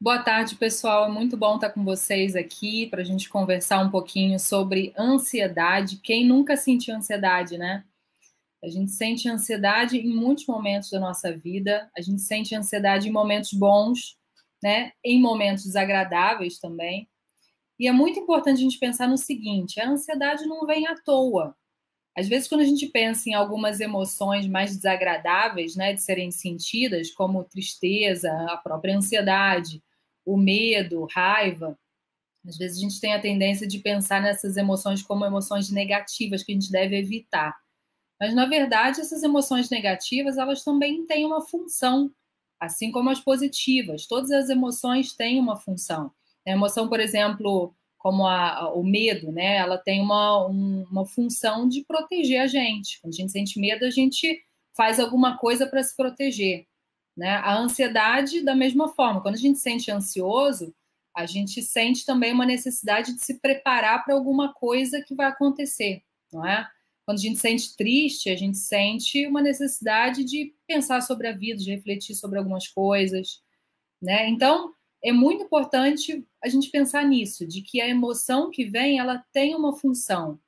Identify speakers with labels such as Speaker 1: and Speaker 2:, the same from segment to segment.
Speaker 1: Boa tarde, pessoal. É muito bom estar com vocês aqui para a gente conversar um pouquinho sobre ansiedade. Quem nunca sentiu ansiedade, né? A gente sente ansiedade em muitos momentos da nossa vida. A gente sente ansiedade em momentos bons, né? Em momentos desagradáveis também. E é muito importante a gente pensar no seguinte: a ansiedade não vem à toa. Às vezes, quando a gente pensa em algumas emoções mais desagradáveis, né, de serem sentidas, como tristeza, a própria ansiedade, o medo, raiva. Às vezes a gente tem a tendência de pensar nessas emoções como emoções negativas que a gente deve evitar. Mas na verdade, essas emoções negativas, elas também têm uma função, assim como as positivas. Todas as emoções têm uma função. A emoção, por exemplo, como a, o medo, né? Ela tem uma, um, uma função de proteger a gente. Quando a gente sente medo, a gente faz alguma coisa para se proteger. Né? A ansiedade, da mesma forma, quando a gente se sente ansioso, a gente sente também uma necessidade de se preparar para alguma coisa que vai acontecer, não é? Quando a gente se sente triste, a gente sente uma necessidade de pensar sobre a vida, de refletir sobre algumas coisas, né? Então, é muito importante a gente pensar nisso, de que a emoção que vem, ela tem uma função.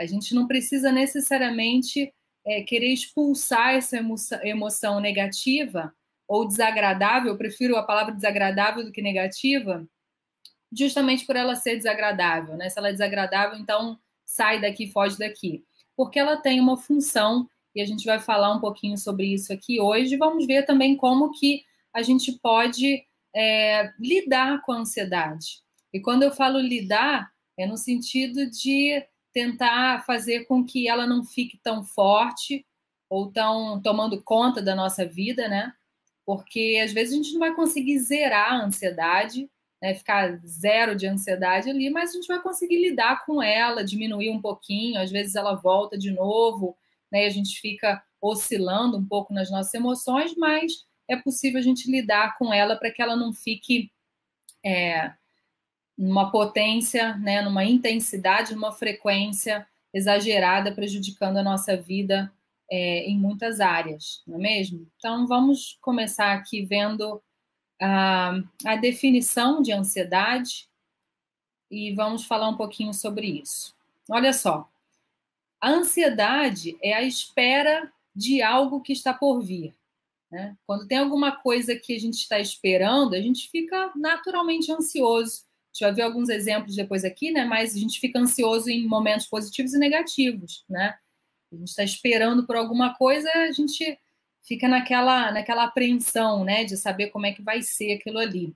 Speaker 1: A gente não precisa necessariamente é, querer expulsar essa emoção negativa ou desagradável, eu prefiro a palavra desagradável do que negativa, justamente por ela ser desagradável, né? Se ela é desagradável, então sai daqui, foge daqui. Porque ela tem uma função, e a gente vai falar um pouquinho sobre isso aqui hoje. Vamos ver também como que a gente pode é, lidar com a ansiedade. E quando eu falo lidar, é no sentido de tentar fazer com que ela não fique tão forte ou tão tomando conta da nossa vida, né? Porque às vezes a gente não vai conseguir zerar a ansiedade, né, ficar zero de ansiedade ali, mas a gente vai conseguir lidar com ela, diminuir um pouquinho, às vezes ela volta de novo, né, e a gente fica oscilando um pouco nas nossas emoções, mas é possível a gente lidar com ela para que ela não fique é, numa potência, né, numa intensidade, numa frequência exagerada, prejudicando a nossa vida é, em muitas áreas, não é mesmo? Então, vamos começar aqui vendo a, a definição de ansiedade e vamos falar um pouquinho sobre isso. Olha só, a ansiedade é a espera de algo que está por vir. Né? Quando tem alguma coisa que a gente está esperando, a gente fica naturalmente ansioso. A gente vai ver alguns exemplos depois aqui, né? Mas a gente fica ansioso em momentos positivos e negativos, né? A gente está esperando por alguma coisa, a gente fica naquela, naquela apreensão, né, de saber como é que vai ser aquilo ali.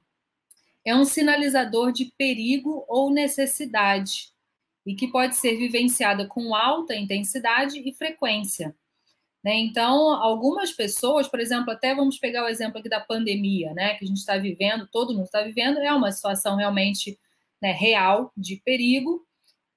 Speaker 1: É um sinalizador de perigo ou necessidade e que pode ser vivenciada com alta intensidade e frequência. Né? Então, algumas pessoas, por exemplo, até vamos pegar o exemplo aqui da pandemia, né, que a gente está vivendo, todo mundo está vivendo, é uma situação realmente né, real de perigo,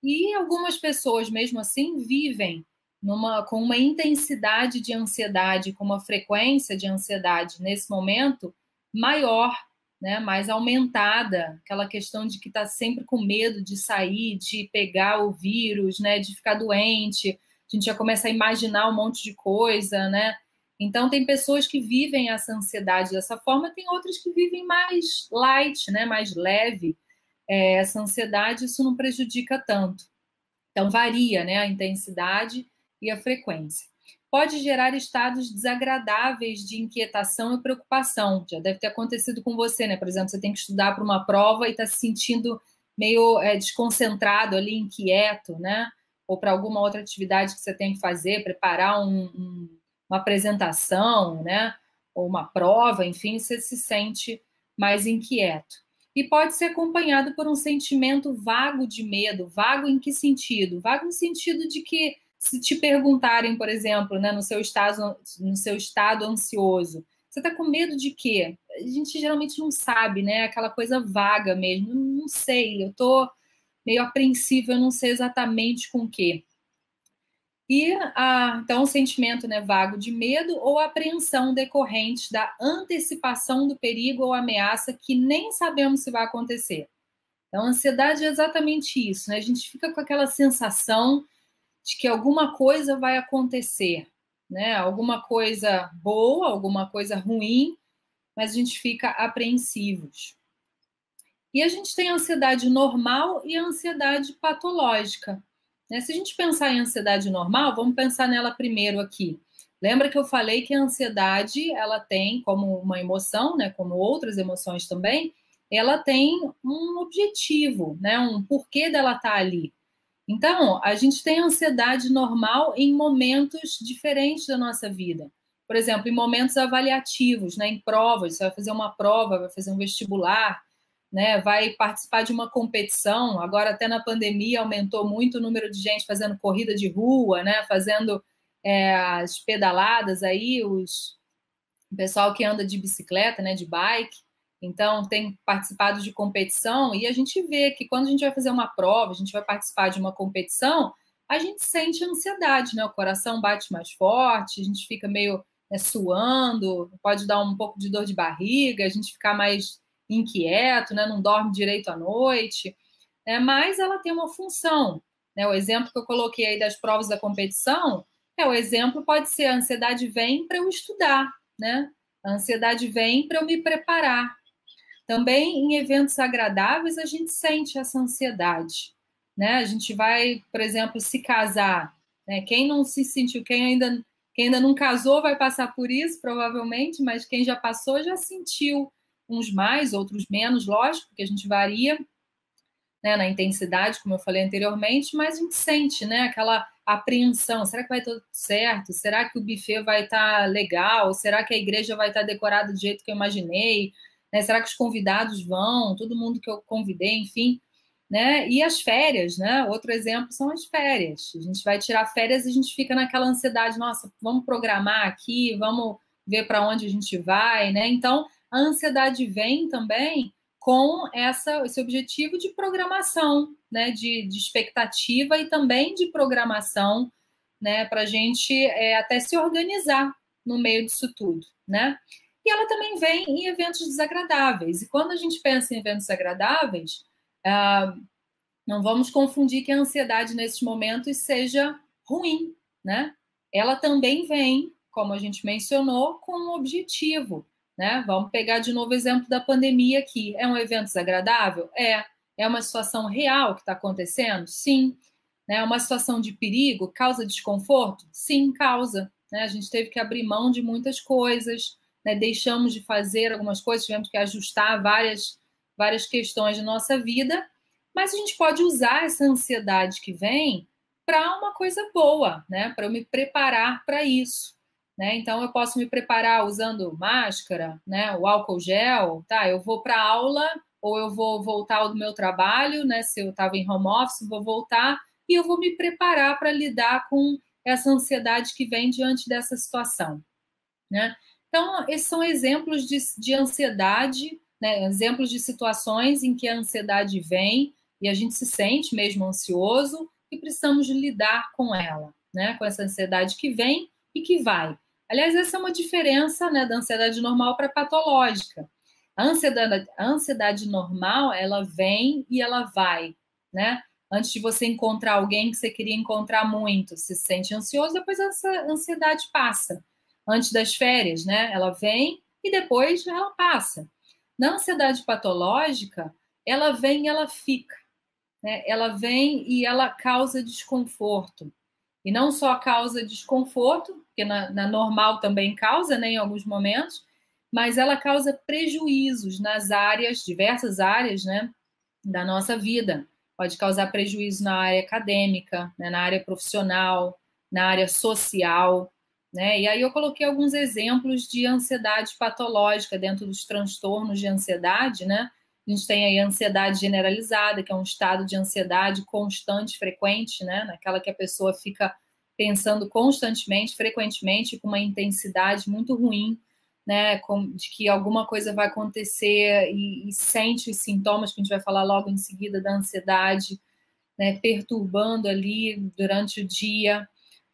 Speaker 1: e algumas pessoas, mesmo assim, vivem numa, com uma intensidade de ansiedade, com uma frequência de ansiedade nesse momento maior, né, mais aumentada, aquela questão de que está sempre com medo de sair, de pegar o vírus, né, de ficar doente, a gente já começa a imaginar um monte de coisa, né? Então tem pessoas que vivem essa ansiedade dessa forma, tem outras que vivem mais light, né, mais leve. É, essa ansiedade isso não prejudica tanto. Então varia, né, a intensidade e a frequência. Pode gerar estados desagradáveis de inquietação e preocupação. Já deve ter acontecido com você, né? Por exemplo, você tem que estudar para uma prova e está se sentindo meio é, desconcentrado ali, inquieto, né? Ou para alguma outra atividade que você tem que fazer, preparar um, um, uma apresentação, né? Ou uma prova, enfim, você se sente mais inquieto. E pode ser acompanhado por um sentimento vago de medo. Vago em que sentido? Vago no sentido de que se te perguntarem, por exemplo, né, no seu estado, no seu estado ansioso, você está com medo de quê? A gente geralmente não sabe, né? Aquela coisa vaga mesmo. Não sei, eu estou meio apreensiva, eu não sei exatamente com o quê. E a, então o sentimento né, vago de medo ou apreensão decorrente da antecipação do perigo ou ameaça que nem sabemos se vai acontecer. Então, a ansiedade é exatamente isso, né? A gente fica com aquela sensação de que alguma coisa vai acontecer, né? Alguma coisa boa, alguma coisa ruim, mas a gente fica apreensivos. E a gente tem a ansiedade normal e a ansiedade patológica. Né? Se a gente pensar em ansiedade normal, vamos pensar nela primeiro aqui. Lembra que eu falei que a ansiedade, ela tem como uma emoção, né, como outras emoções também, ela tem um objetivo, né, um porquê dela estar tá ali. Então, a gente tem ansiedade normal em momentos diferentes da nossa vida. Por exemplo, em momentos avaliativos, né, em provas, você vai fazer uma prova, vai fazer um vestibular, né, vai participar de uma competição. Agora, até na pandemia, aumentou muito o número de gente fazendo corrida de rua, né, fazendo é, as pedaladas aí, os, o pessoal que anda de bicicleta, né, de bike. Então, tem participado de competição e a gente vê que quando a gente vai fazer uma prova, a gente vai participar de uma competição, a gente sente ansiedade, né? O coração bate mais forte, a gente fica meio né, suando, pode dar um pouco de dor de barriga, a gente ficar mais inquieto, né? Não dorme direito à noite. Né? Mas ela tem uma função. Né? O exemplo que eu coloquei aí das provas da competição é o exemplo pode ser a ansiedade vem para eu estudar, né? A ansiedade vem para eu me preparar. Também em eventos agradáveis a gente sente essa ansiedade, né? A gente vai, por exemplo, se casar, né? Quem não se sentiu, quem ainda quem ainda não casou vai passar por isso, provavelmente, mas quem já passou já sentiu uns mais, outros menos, lógico, porque a gente varia né, na intensidade, como eu falei anteriormente, mas a gente sente né, aquela apreensão. Será que vai tudo certo? Será que o buffet vai estar tá legal? Será que a igreja vai estar tá decorada do jeito que eu imaginei? Né? Será que os convidados vão? Todo mundo que eu convidei, enfim. Né? E as férias, né? Outro exemplo são as férias. A gente vai tirar férias e a gente fica naquela ansiedade, nossa, vamos programar aqui, vamos ver para onde a gente vai, né? Então, a ansiedade vem também com essa, esse objetivo de programação, né? De, de expectativa e também de programação, né? Para a gente é, até se organizar no meio disso tudo, né? E ela também vem em eventos desagradáveis. E quando a gente pensa em eventos desagradáveis, ah, não vamos confundir que a ansiedade nesses momentos seja ruim, né? Ela também vem, como a gente mencionou, com um objetivo, né? Vamos pegar de novo o exemplo da pandemia aqui. É um evento desagradável? É. É uma situação real que está acontecendo? Sim. É uma situação de perigo? Causa desconforto? Sim, causa. Né? A gente teve que abrir mão de muitas coisas, né, deixamos de fazer algumas coisas, tivemos que ajustar várias, várias questões da nossa vida, mas a gente pode usar essa ansiedade que vem para uma coisa boa, né, para eu me preparar para isso. Né? Então, eu posso me preparar usando máscara, né, o álcool gel, tá? Eu vou para aula ou eu vou voltar do meu trabalho, né? Se eu estava em home office, vou voltar e eu vou me preparar para lidar com essa ansiedade que vem diante dessa situação, né? Então, esses são exemplos de, de ansiedade, né? exemplos de situações em que a ansiedade vem e a gente se sente mesmo ansioso e precisamos lidar com ela, né? com essa ansiedade que vem e que vai. Aliás, essa é uma diferença né, da ansiedade normal para patológica. A ansiedade, a ansiedade normal, ela vem e ela vai, né? Antes de você encontrar alguém que você queria encontrar muito, se sente ansioso, depois essa ansiedade passa antes das férias, né? Ela vem e depois ela passa. Na ansiedade patológica, ela vem e ela fica. Né? Ela vem e ela causa desconforto. E não só causa desconforto, porque na, na normal também causa, né, em alguns momentos, mas ela causa prejuízos nas áreas, diversas áreas, né, da nossa vida. Pode causar prejuízo na área acadêmica, né, na área profissional, na área social, né? E aí eu coloquei alguns exemplos de ansiedade patológica dentro dos transtornos de ansiedade, né? A gente tem aí a ansiedade generalizada, que é um estado de ansiedade constante, frequente, né? Naquela que a pessoa fica pensando constantemente, frequentemente, com uma intensidade muito ruim, né? De que alguma coisa vai acontecer e, e sente os sintomas que a gente vai falar logo em seguida da ansiedade, né? Perturbando ali durante o dia.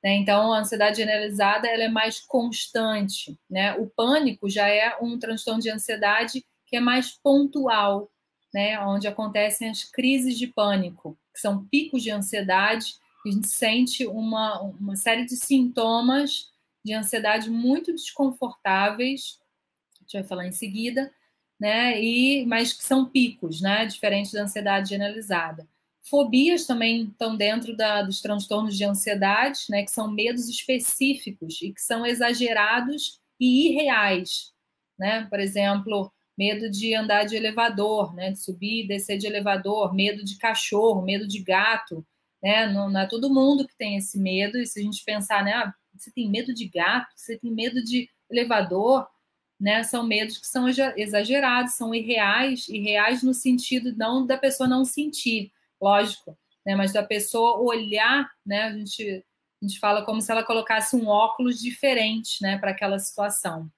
Speaker 1: Né? Então, a ansiedade generalizada ela é mais constante. Né? O pânico já é um transtorno de ansiedade que é mais pontual, né? onde acontecem as crises de pânico, que são picos de ansiedade, a gente sente uma, uma série de sintomas de ansiedade muito desconfortáveis, a gente vai falar em seguida, né? E mas que são picos, né? Diferente da ansiedade generalizada. Fobias também estão dentro da, dos transtornos de ansiedade, né? Que são medos específicos e que são exagerados e irreais, né? Por exemplo, medo de andar de elevador, né? De subir e descer de elevador, medo de cachorro, medo de gato, né? Não, não é todo mundo que tem esse medo. E se a gente pensar, né? Ah, você tem medo de gato, você tem medo de elevador, né? São medos que são exagerados, são irreais, irreais no sentido não da pessoa não sentir, lógico, né? Mas da pessoa olhar, né? A gente, a gente fala como se ela colocasse um óculos diferente, né? Para aquela situação.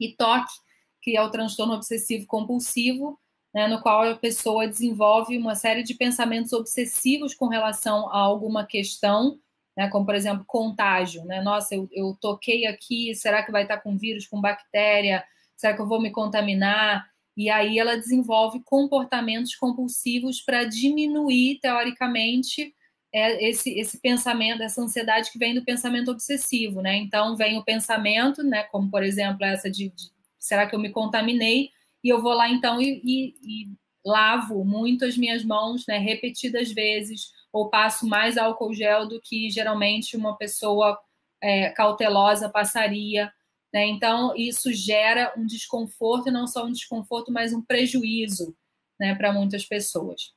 Speaker 1: E toque, que é o transtorno obsessivo compulsivo, né, no qual a pessoa desenvolve uma série de pensamentos obsessivos com relação a alguma questão né? Como, por exemplo, contágio, né? Nossa, eu, eu toquei aqui, será que vai estar com vírus, com bactéria? Será que eu vou me contaminar? E aí ela desenvolve comportamentos compulsivos para diminuir, teoricamente, é, esse, esse pensamento, essa ansiedade que vem do pensamento obsessivo, né? Então vem o pensamento, né? Como por exemplo essa de, de será que eu me contaminei? E eu vou lá então e, e, e lavo muito as minhas mãos, né? Repetidas vezes, ou passo mais álcool gel do que geralmente uma pessoa é, cautelosa passaria. Né? Então, isso gera um desconforto, e não só um desconforto, mas um prejuízo né, para muitas pessoas.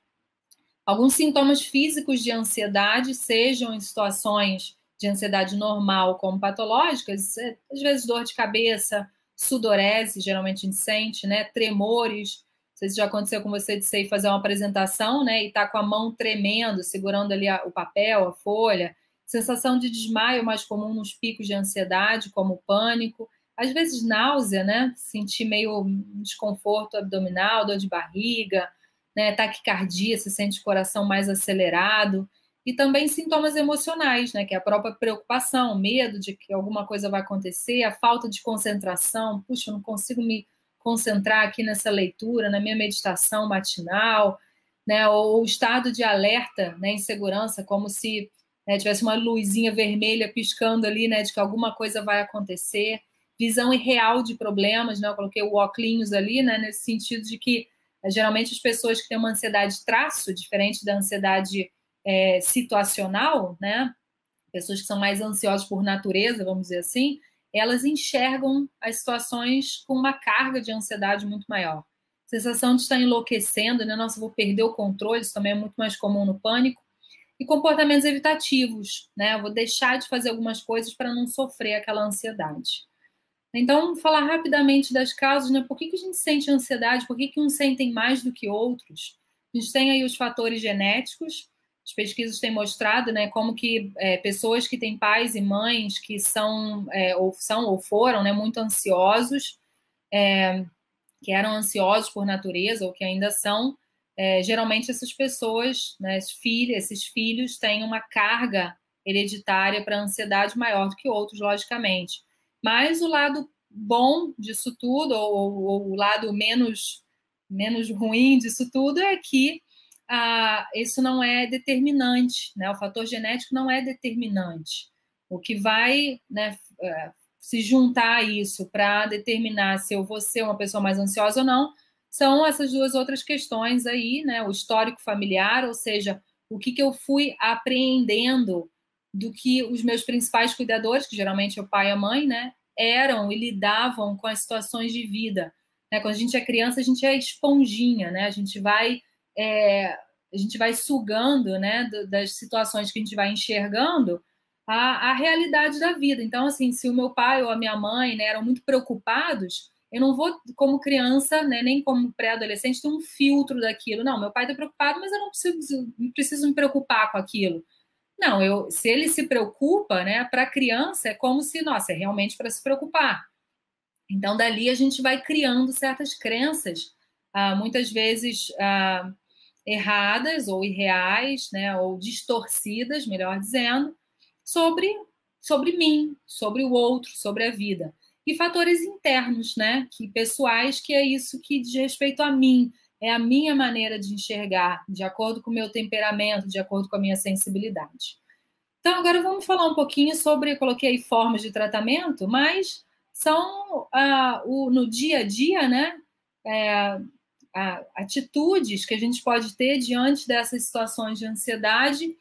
Speaker 1: Alguns sintomas físicos de ansiedade, sejam em situações de ansiedade normal como patológicas, é, às vezes dor de cabeça, sudorese, geralmente a gente sente, né? tremores, sei se já aconteceu com você de você fazer uma apresentação, né, e tá com a mão tremendo, segurando ali a, o papel, a folha. Sensação de desmaio mais comum nos picos de ansiedade, como pânico. Às vezes náusea, né, sentir meio desconforto abdominal, dor de barriga, né, taquicardia, se sente o coração mais acelerado. E também sintomas emocionais, né, que é a própria preocupação, medo de que alguma coisa vai acontecer, a falta de concentração, puxa, eu não consigo me concentrar aqui nessa leitura, na minha meditação matinal, né, ou o estado de alerta, né, insegurança, como se né, tivesse uma luzinha vermelha piscando ali, né, de que alguma coisa vai acontecer, visão irreal de problemas, né, eu coloquei o óculos ali, né, nesse sentido de que é, geralmente as pessoas que têm uma ansiedade traço, diferente da ansiedade é, situacional, né, pessoas que são mais ansiosas por natureza, vamos dizer assim, elas enxergam as situações com uma carga de ansiedade muito maior. Sensação de estar enlouquecendo, né? Nossa, vou perder o controle, isso também é muito mais comum no pânico. E comportamentos evitativos, né? Vou deixar de fazer algumas coisas para não sofrer aquela ansiedade. Então, falar rapidamente das causas, né? Por que, que a gente sente ansiedade? Por que, que uns sentem mais do que outros? A gente tem aí os fatores genéticos, as pesquisas têm mostrado, né, como que é, pessoas que têm pais e mães que são é, ou são ou foram, né, muito ansiosos, é, que eram ansiosos por natureza ou que ainda são, é, geralmente essas pessoas, né, filhos, esses filhos têm uma carga hereditária para ansiedade maior do que outros, logicamente. Mas o lado bom disso tudo, ou, ou o lado menos menos ruim disso tudo, é que ah, isso não é determinante, né? O fator genético não é determinante. O que vai né, é, se juntar a isso para determinar se eu vou ser uma pessoa mais ansiosa ou não são essas duas outras questões aí, né? O histórico familiar, ou seja, o que, que eu fui apreendendo do que os meus principais cuidadores, que geralmente é o pai e a mãe, né, eram e lidavam com as situações de vida. Né? Quando a gente é criança, a gente é esponjinha, né? A gente vai é, a gente vai sugando né, das situações que a gente vai enxergando a, a, realidade da vida. Então, assim, se o meu pai ou a minha mãe né, eram muito preocupados, eu não vou, como criança, né, nem como pré-adolescente, ter um filtro daquilo. Não, meu pai está preocupado, mas eu não preciso, preciso me preocupar com aquilo. Não, eu, se ele se preocupa, né, para a criança é como se, nossa, é realmente para se preocupar. Então, dali a gente vai criando certas crenças, ah, muitas vezes ah, erradas ou irreais, né, ou distorcidas, melhor dizendo, sobre sobre mim, sobre o outro, sobre a vida. E fatores internos, né, que pessoais, que é isso que diz respeito a mim, é a minha maneira de enxergar, de acordo com o meu temperamento, de acordo com a minha sensibilidade. Então, agora vamos falar um pouquinho sobre, coloquei aí formas de tratamento, mas são ah, o, no dia a dia, né? é, a, atitudes que a gente pode ter diante dessas situações de ansiedade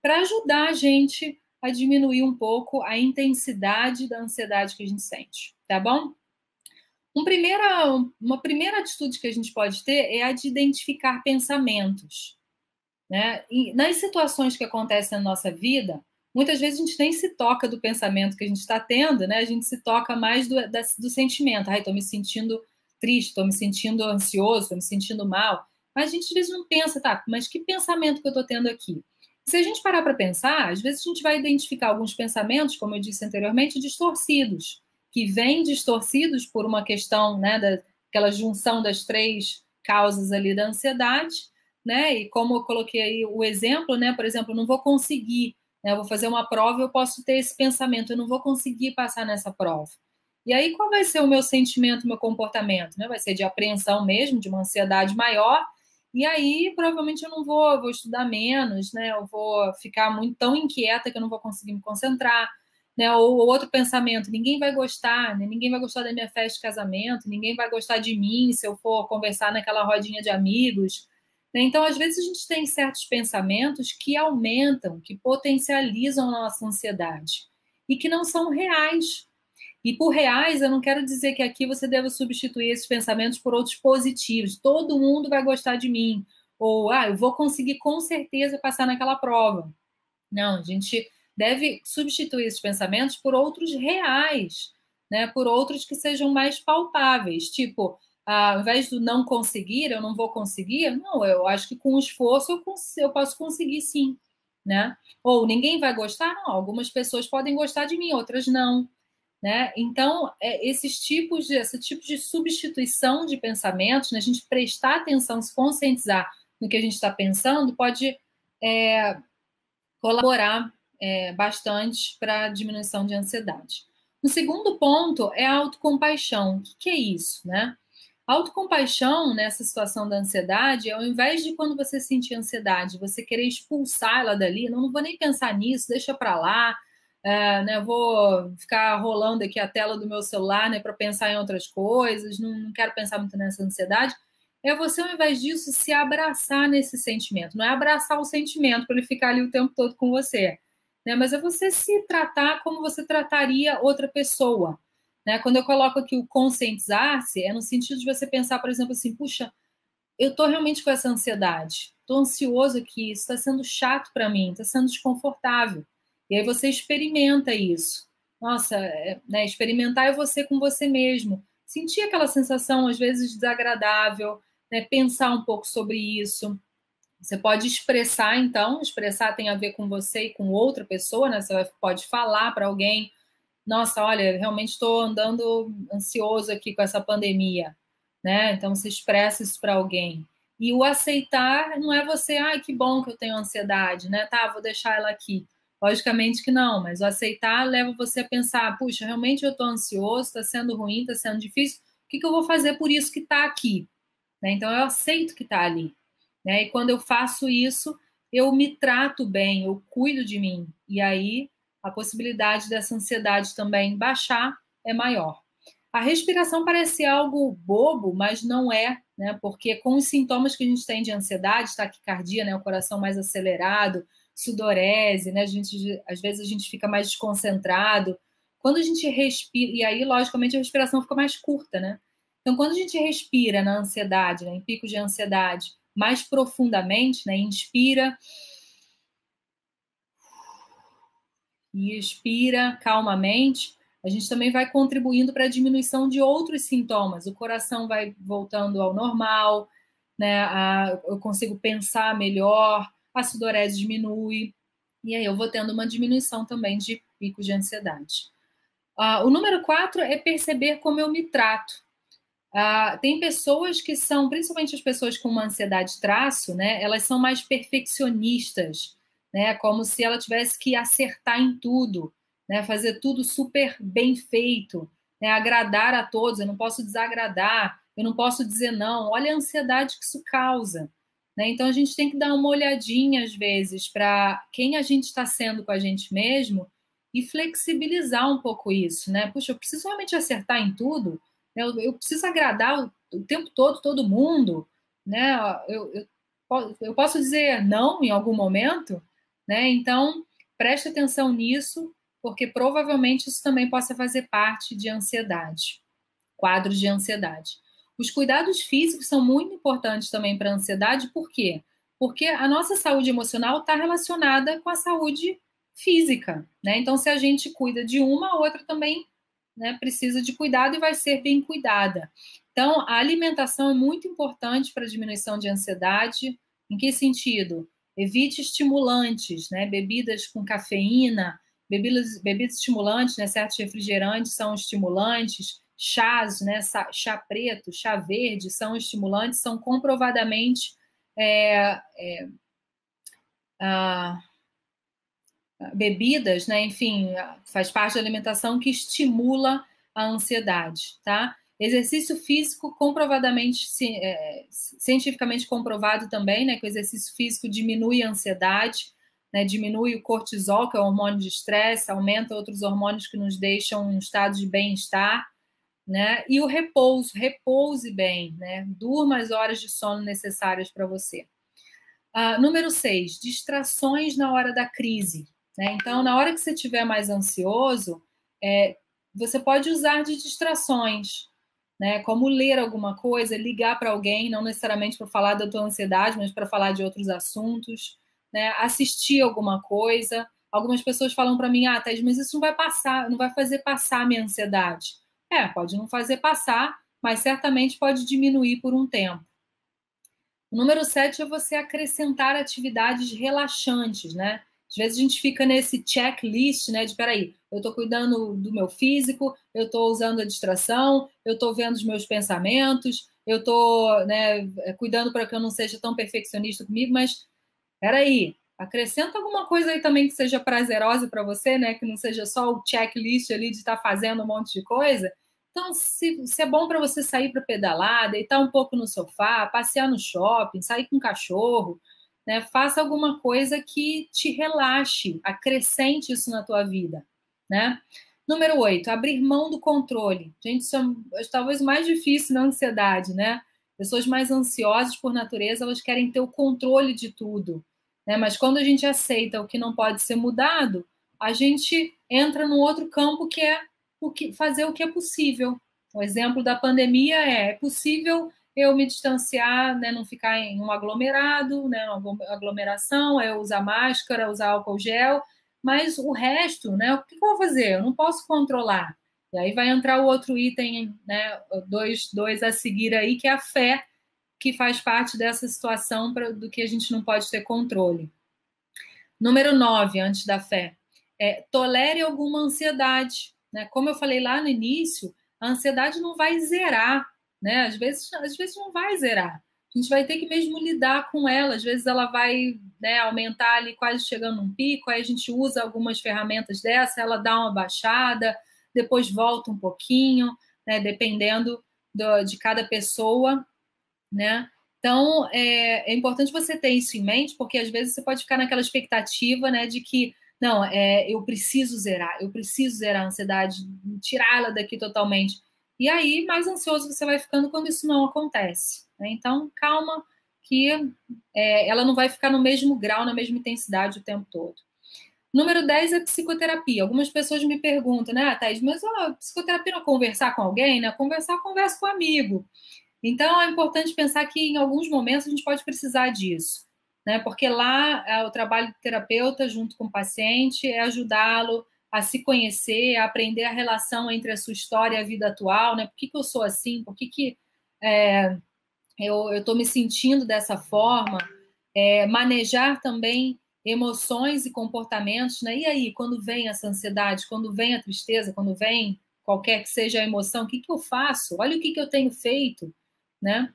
Speaker 1: para ajudar a gente a diminuir um pouco a intensidade da ansiedade que a gente sente, tá bom? Um primeira, uma primeira atitude que a gente pode ter é a de identificar pensamentos. Né? E nas situações que acontecem na nossa vida, muitas vezes a gente nem se toca do pensamento que a gente está tendo, né? A gente se toca mais do, da, do sentimento. Ai, estou me sentindo triste, estou me sentindo ansioso, estou me sentindo mal. Mas a gente às vezes não pensa, tá, mas que pensamento que eu estou tendo aqui? Se a gente parar para pensar, às vezes a gente vai identificar alguns pensamentos, como eu disse anteriormente, distorcidos, que vêm distorcidos por uma questão, né, daquela junção das três causas ali da ansiedade, né? E como eu coloquei aí o exemplo, né, por exemplo, não vou conseguir, né, eu vou fazer uma prova, eu posso ter esse pensamento, eu não vou conseguir passar nessa prova. E aí, qual vai ser o meu sentimento, meu comportamento? Né? Vai ser de apreensão mesmo, de uma ansiedade maior. E aí, provavelmente, eu não vou, vou estudar menos, né? Eu vou ficar muito tão inquieta que eu não vou conseguir me concentrar. Né? Ou, ou outro pensamento, ninguém vai gostar, né? ninguém vai gostar da minha festa de casamento, ninguém vai gostar de mim se eu for conversar naquela rodinha de amigos. Né? Então, às vezes, a gente tem certos pensamentos que aumentam, que potencializam a nossa ansiedade e que não são reais. E por reais, eu não quero dizer que aqui você deve substituir esses pensamentos por outros positivos. Todo mundo vai gostar de mim. Ou, ah, eu vou conseguir com certeza passar naquela prova. Não, a gente deve substituir esses pensamentos por outros reais, né? Por outros que sejam mais palpáveis. Tipo, ah, ao invés do não conseguir, eu não vou conseguir. Não, eu acho que com esforço eu, eu posso conseguir sim, né? Ou ninguém vai gostar? Não, algumas pessoas podem gostar de mim, outras não. Né? Então, é, esses tipos de, esse tipo de substituição de pensamentos, né, a gente prestar atenção, se conscientizar no que a gente está pensando, pode é, colaborar é, bastante para a diminuição de ansiedade. O segundo ponto é a autocompaixão. O que, que é isso? Né? Autocompaixão nessa situação da ansiedade, ao invés de quando você sentir ansiedade, você querer expulsar ela dali, não, não vou nem pensar nisso, deixa para lá, é, né, vou ficar rolando aqui a tela do meu celular né, para pensar em outras coisas, não, não, quero pensar muito nessa ansiedade. É você, ao invés disso, se abraçar nesse sentimento. Não é abraçar o sentimento para ele ficar ali o tempo todo com você, né, mas é você se tratar como você trataria outra pessoa. Né? Quando eu coloco aqui o conscientizar-se, é no sentido de você pensar, por exemplo, assim: puxa, eu estou realmente com essa ansiedade, estou ansioso aqui, isso está sendo chato para mim, está sendo desconfortável. E aí você experimenta isso. Nossa, é, né, experimentar é você com você mesmo. Sentir aquela sensação, às vezes, desagradável, né, pensar um pouco sobre isso. Você pode expressar, então, expressar tem a ver com você e com outra pessoa, né? Você pode falar para alguém, nossa, olha, realmente estou andando ansioso aqui com essa pandemia, né? Então você expressa isso para alguém. E o aceitar não é você, ai, que bom que eu tenho ansiedade, né? Tá, vou deixar ela aqui. Logicamente que não, mas o aceitar leva você a pensar: puxa, realmente eu estou ansioso, está sendo ruim, está sendo difícil, o que, que, eu vou fazer por isso que está aqui? Né? Então eu aceito que está ali. Né? E quando eu faço isso, eu me trato bem, eu cuido de mim. E aí a possibilidade dessa ansiedade também baixar é maior. A respiração parece algo bobo, mas não é, né? Porque com os sintomas que a gente tem de ansiedade, taquicardia, né? O coração mais acelerado, sudorese, né? A gente, às vezes a gente fica mais desconcentrado. Quando a gente respira, e aí, logicamente, a respiração fica mais curta, né? Então, quando a gente respira na ansiedade, né, em picos de ansiedade, mais profundamente, né? Inspira e expira calmamente, a gente também vai contribuindo para a diminuição de outros sintomas. O coração vai voltando ao normal, né? A, eu consigo pensar melhor, a sudorese diminui, e aí eu vou tendo uma diminuição também de picos de ansiedade. Uh, o número quatro é perceber como eu me trato. Uh, tem pessoas que são, principalmente as pessoas com uma ansiedade traço, né? Elas são mais perfeccionistas, né? Como se ela tivesse que acertar em tudo, né? Fazer tudo super bem feito, né? Agradar a todos. Eu não posso desagradar, eu não posso dizer não. Olha a ansiedade que isso causa. Né? Então a gente tem que dar uma olhadinha, às vezes, para quem a gente está sendo com a gente mesmo e flexibilizar um pouco isso. Né? Puxa, eu preciso realmente acertar em tudo. eu, eu preciso agradar o, o, tempo todo todo mundo, né? Eu, eu, eu posso dizer não em algum momento, né? Então, preste atenção nisso, porque provavelmente isso também possa fazer parte de ansiedade, quadros de ansiedade. Os cuidados físicos são muito importantes também para a ansiedade, por quê? Porque a nossa saúde emocional está relacionada com a saúde física, né? Então, se a gente cuida de uma, a outra também né, precisa de cuidado e vai ser bem cuidada. Então, a alimentação é muito importante para a diminuição de ansiedade. Em que sentido? Evite estimulantes, né? Bebidas com cafeína, bebidas, bebidas estimulantes, né? Certos refrigerantes são estimulantes, chás, né? Chá preto, chá verde são estimulantes, são comprovadamente é, é, ah, bebidas, né? Enfim, faz parte da alimentação que estimula a ansiedade, tá? Exercício físico comprovadamente, é, cientificamente comprovado também, né? Que o exercício físico diminui a ansiedade, né? Diminui o cortisol, que é o hormônio de estresse, aumenta outros hormônios que nos deixam em um estado de bem-estar, né? E o repouso, repouse bem, né? Durma as horas de sono necessárias para você. Uh, número 6, distrações na hora da crise. Né? Então, na hora que você estiver mais ansioso, é, você pode usar de distrações, né? Como ler alguma coisa, ligar para alguém, não necessariamente para falar da tua ansiedade, mas para falar de outros assuntos, né? Assistir alguma coisa. Algumas pessoas falam para mim, ah, Thais, mas isso não vai passar, não vai fazer passar a minha ansiedade. É, pode não fazer passar, mas certamente pode diminuir por um tempo. O número 7 é você acrescentar atividades relaxantes, né? Às vezes a gente fica nesse checklist, né? De peraí, eu estou cuidando do meu físico, eu estou usando a distração, eu estou vendo os meus pensamentos, eu estou né, cuidando para que eu não seja tão perfeccionista comigo, mas peraí, acrescenta alguma coisa aí também que seja prazerosa para você, né? Que não seja só o checklist ali de estar tá fazendo um monte de coisa. Então, se, se é bom para você sair para pedalar, deitar um pouco no sofá, passear no shopping, sair com o cachorro, né? Faça alguma coisa que te relaxe, acrescente isso na tua vida, né? Número 8, abrir mão do controle. Gente, isso é talvez mais difícil na ansiedade, né? Pessoas mais ansiosas por natureza, elas querem ter o controle de tudo, né? Mas quando a gente aceita o que não pode ser mudado, a gente entra num outro campo que é o que fazer o que é possível. O exemplo da pandemia é, é possível eu me distanciar, né, não ficar em um aglomerado, né, uma aglomeração, eu usar máscara, usar álcool gel, mas o resto, né, o que eu vou fazer? Eu não posso controlar. E aí vai entrar o outro item, né, dois, dois a seguir aí, que é a fé, que faz parte dessa situação pra, do que a gente não pode ter controle. Número 9, antes da fé, é tolere alguma ansiedade. Né? Como eu falei lá no início, a ansiedade não vai zerar né? Às vezes, às vezes não vai zerar. A gente vai ter que mesmo lidar com ela. Às vezes ela vai né, aumentar ali, quase chegando num pico, aí a gente usa algumas ferramentas dessa, ela dá uma baixada, depois volta um pouquinho, né, dependendo do, de cada pessoa, né? Então, é, é, importante você ter isso em mente, porque às vezes você pode ficar naquela expectativa, né, de que, não, é, eu preciso zerar, eu preciso zerar a ansiedade, tirá-la daqui totalmente. E aí, mais ansioso você vai ficando quando isso não acontece. Né? Então, calma, que é, ela não vai ficar no mesmo grau, na mesma intensidade o tempo todo. Número 10 é psicoterapia. Algumas pessoas me perguntam, né, Thaís, mas ó, psicoterapia não é conversar com alguém, né? Conversar, conversa com um amigo. Então, é importante pensar que em alguns momentos a gente pode precisar disso, né? Porque lá é, o trabalho do terapeuta junto com o paciente é ajudá-lo a se conhecer, a aprender a relação entre a sua história e a vida atual, né? Por que, que eu sou assim? Por que, que é, eu estou me sentindo dessa forma? É, manejar também emoções e comportamentos, né? E aí, quando vem essa ansiedade, quando vem a tristeza, quando vem qualquer que seja a emoção, o que, que eu faço? Olha o que, que eu tenho feito, né?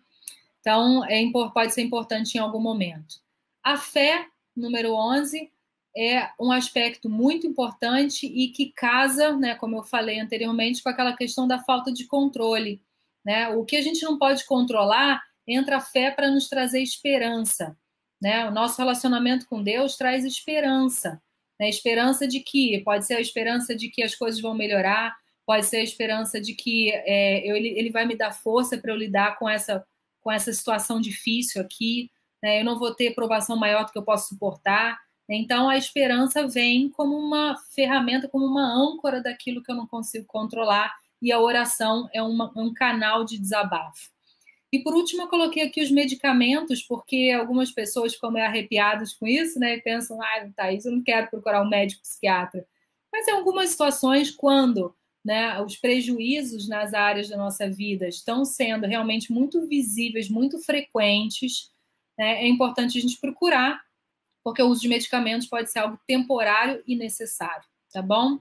Speaker 1: Então, é, pode ser importante em algum momento. A fé, número 11, é um aspecto muito importante e que casa, né, como eu falei anteriormente, com aquela questão da falta de controle. Né? O que a gente não pode controlar entra a fé para nos trazer esperança. Né? O nosso relacionamento com Deus traz esperança. Né? Esperança de que, pode ser a esperança de que as coisas vão melhorar, pode ser a esperança de que é, eu, ele, ele vai me dar força para eu lidar com essa, com essa situação difícil aqui, né? eu não vou ter provação maior do que eu posso suportar. Então, a esperança vem como uma ferramenta, como uma âncora daquilo que eu não consigo controlar, e a oração é uma, um canal de desabafo. E por último, eu coloquei aqui os medicamentos, porque algumas pessoas ficam meio arrepiadas com isso, né? E pensam, ah, Thaís, eu não quero procurar um médico psiquiatra. Mas em algumas situações, quando né, os prejuízos nas áreas da nossa vida estão sendo realmente muito visíveis, muito frequentes, né, é importante a gente procurar, porque o uso de medicamentos pode ser algo temporário e necessário, tá bom?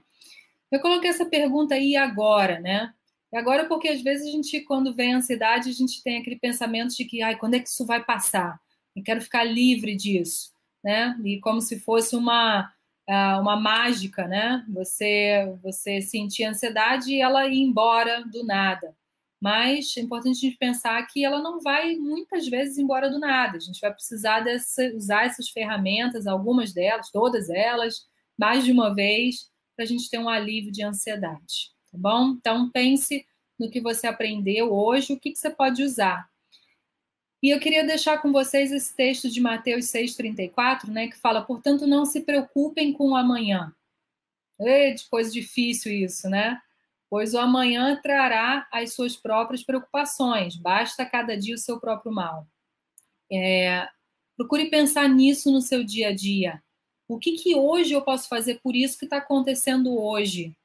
Speaker 1: Eu coloquei essa pergunta aí agora, né? E agora porque às vezes a gente, quando vem a ansiedade, a gente tem aquele pensamento de que, ai, quando é que isso vai passar? Eu quero ficar livre disso, né? E como se fosse uma ah, uma mágica, né? Você você sentir ansiedade e ela ir embora do nada. Mas é importante a gente pensar que ela não vai muitas vezes embora do nada. A gente vai precisar dessa, usar essas ferramentas, algumas delas, todas elas, mais de uma vez, para a gente ter um alívio de ansiedade tá bom? Então pense no que você aprendeu hoje, o que, que você pode usar. E eu queria deixar com vocês esse texto de Mateus 6,34, né, que fala, portanto, não se preocupem com o amanhã. É de coisa difícil isso, né? Pois o amanhã trará as suas próprias preocupações, basta cada dia o seu próprio mal. É, procure pensar nisso no seu dia a dia. O que, que hoje eu posso fazer por isso que está acontecendo hoje?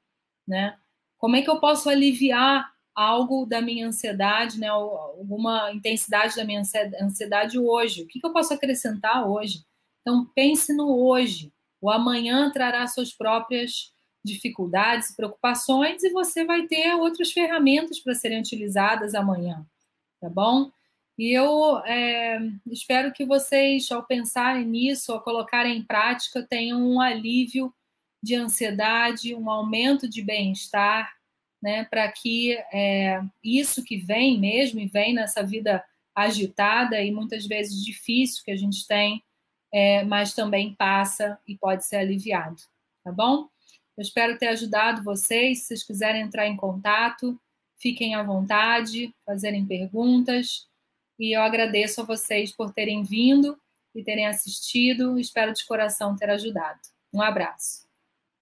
Speaker 1: Né? Como é que eu posso aliviar algo da minha ansiedade, né? Alguma intensidade da minha ansiedade hoje? O que, eu posso acrescentar hoje? Então, pense no hoje. O amanhã trará suas próprias dificuldades e preocupações e você vai ter outras ferramentas para serem utilizadas amanhã, tá bom? E eu é, espero que vocês, ao pensarem nisso, ao colocarem em prática, tenham um alívio de ansiedade, um aumento de bem-estar, né, para que é, isso que vem mesmo, e vem nessa vida agitada e muitas vezes difícil que a gente tem, é, mas também passa e pode ser aliviado, tá bom? Eu espero ter ajudado vocês. Se vocês quiserem entrar em contato, fiquem à vontade, fazerem perguntas. E eu agradeço a vocês por terem vindo e terem assistido. Espero de coração ter ajudado. Um abraço.